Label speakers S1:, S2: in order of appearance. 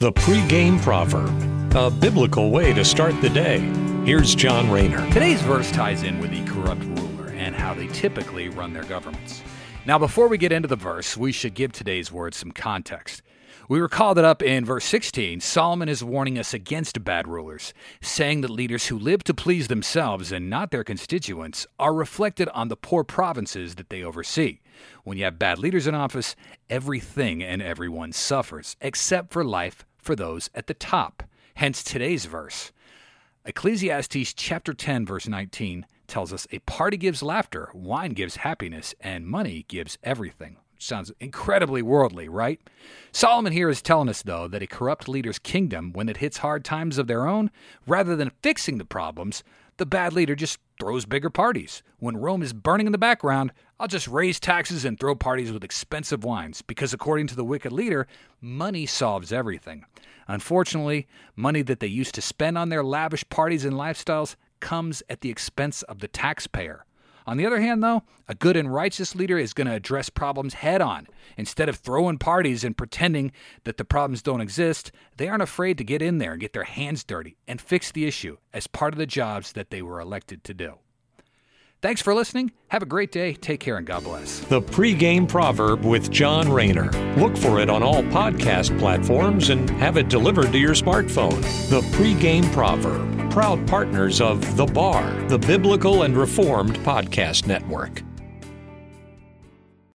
S1: The pregame proverb, a biblical way to start the day. Here's John Rayner.
S2: Today's verse ties in with the corrupt ruler and how they typically run their governments. Now, before we get into the verse, we should give today's words some context. We recall that up in verse 16, Solomon is warning us against bad rulers, saying that leaders who live to please themselves and not their constituents are reflected on the poor provinces that they oversee. When you have bad leaders in office, everything and everyone suffers, except for life for those at the top. Hence today's verse. Ecclesiastes chapter 10 verse 19 tells us a party gives laughter, wine gives happiness, and money gives everything. Sounds incredibly worldly, right? Solomon here is telling us, though, that a corrupt leader's kingdom, when it hits hard times of their own, rather than fixing the problems, the bad leader just throws bigger parties. When Rome is burning in the background, I'll just raise taxes and throw parties with expensive wines, because according to the wicked leader, money solves everything. Unfortunately, money that they used to spend on their lavish parties and lifestyles comes at the expense of the taxpayer. On the other hand, though, a good and righteous leader is going to address problems head on. Instead of throwing parties and pretending that the problems don't exist, they aren't afraid to get in there and get their hands dirty and fix the issue as part of the jobs that they were elected to do. Thanks for listening. Have a great day. Take care and God bless.
S1: The pregame proverb with John Rayner. Look for it on all podcast platforms and have it delivered to your smartphone. The pregame proverb. Proud partners of The Bar, the Biblical and Reformed Podcast Network.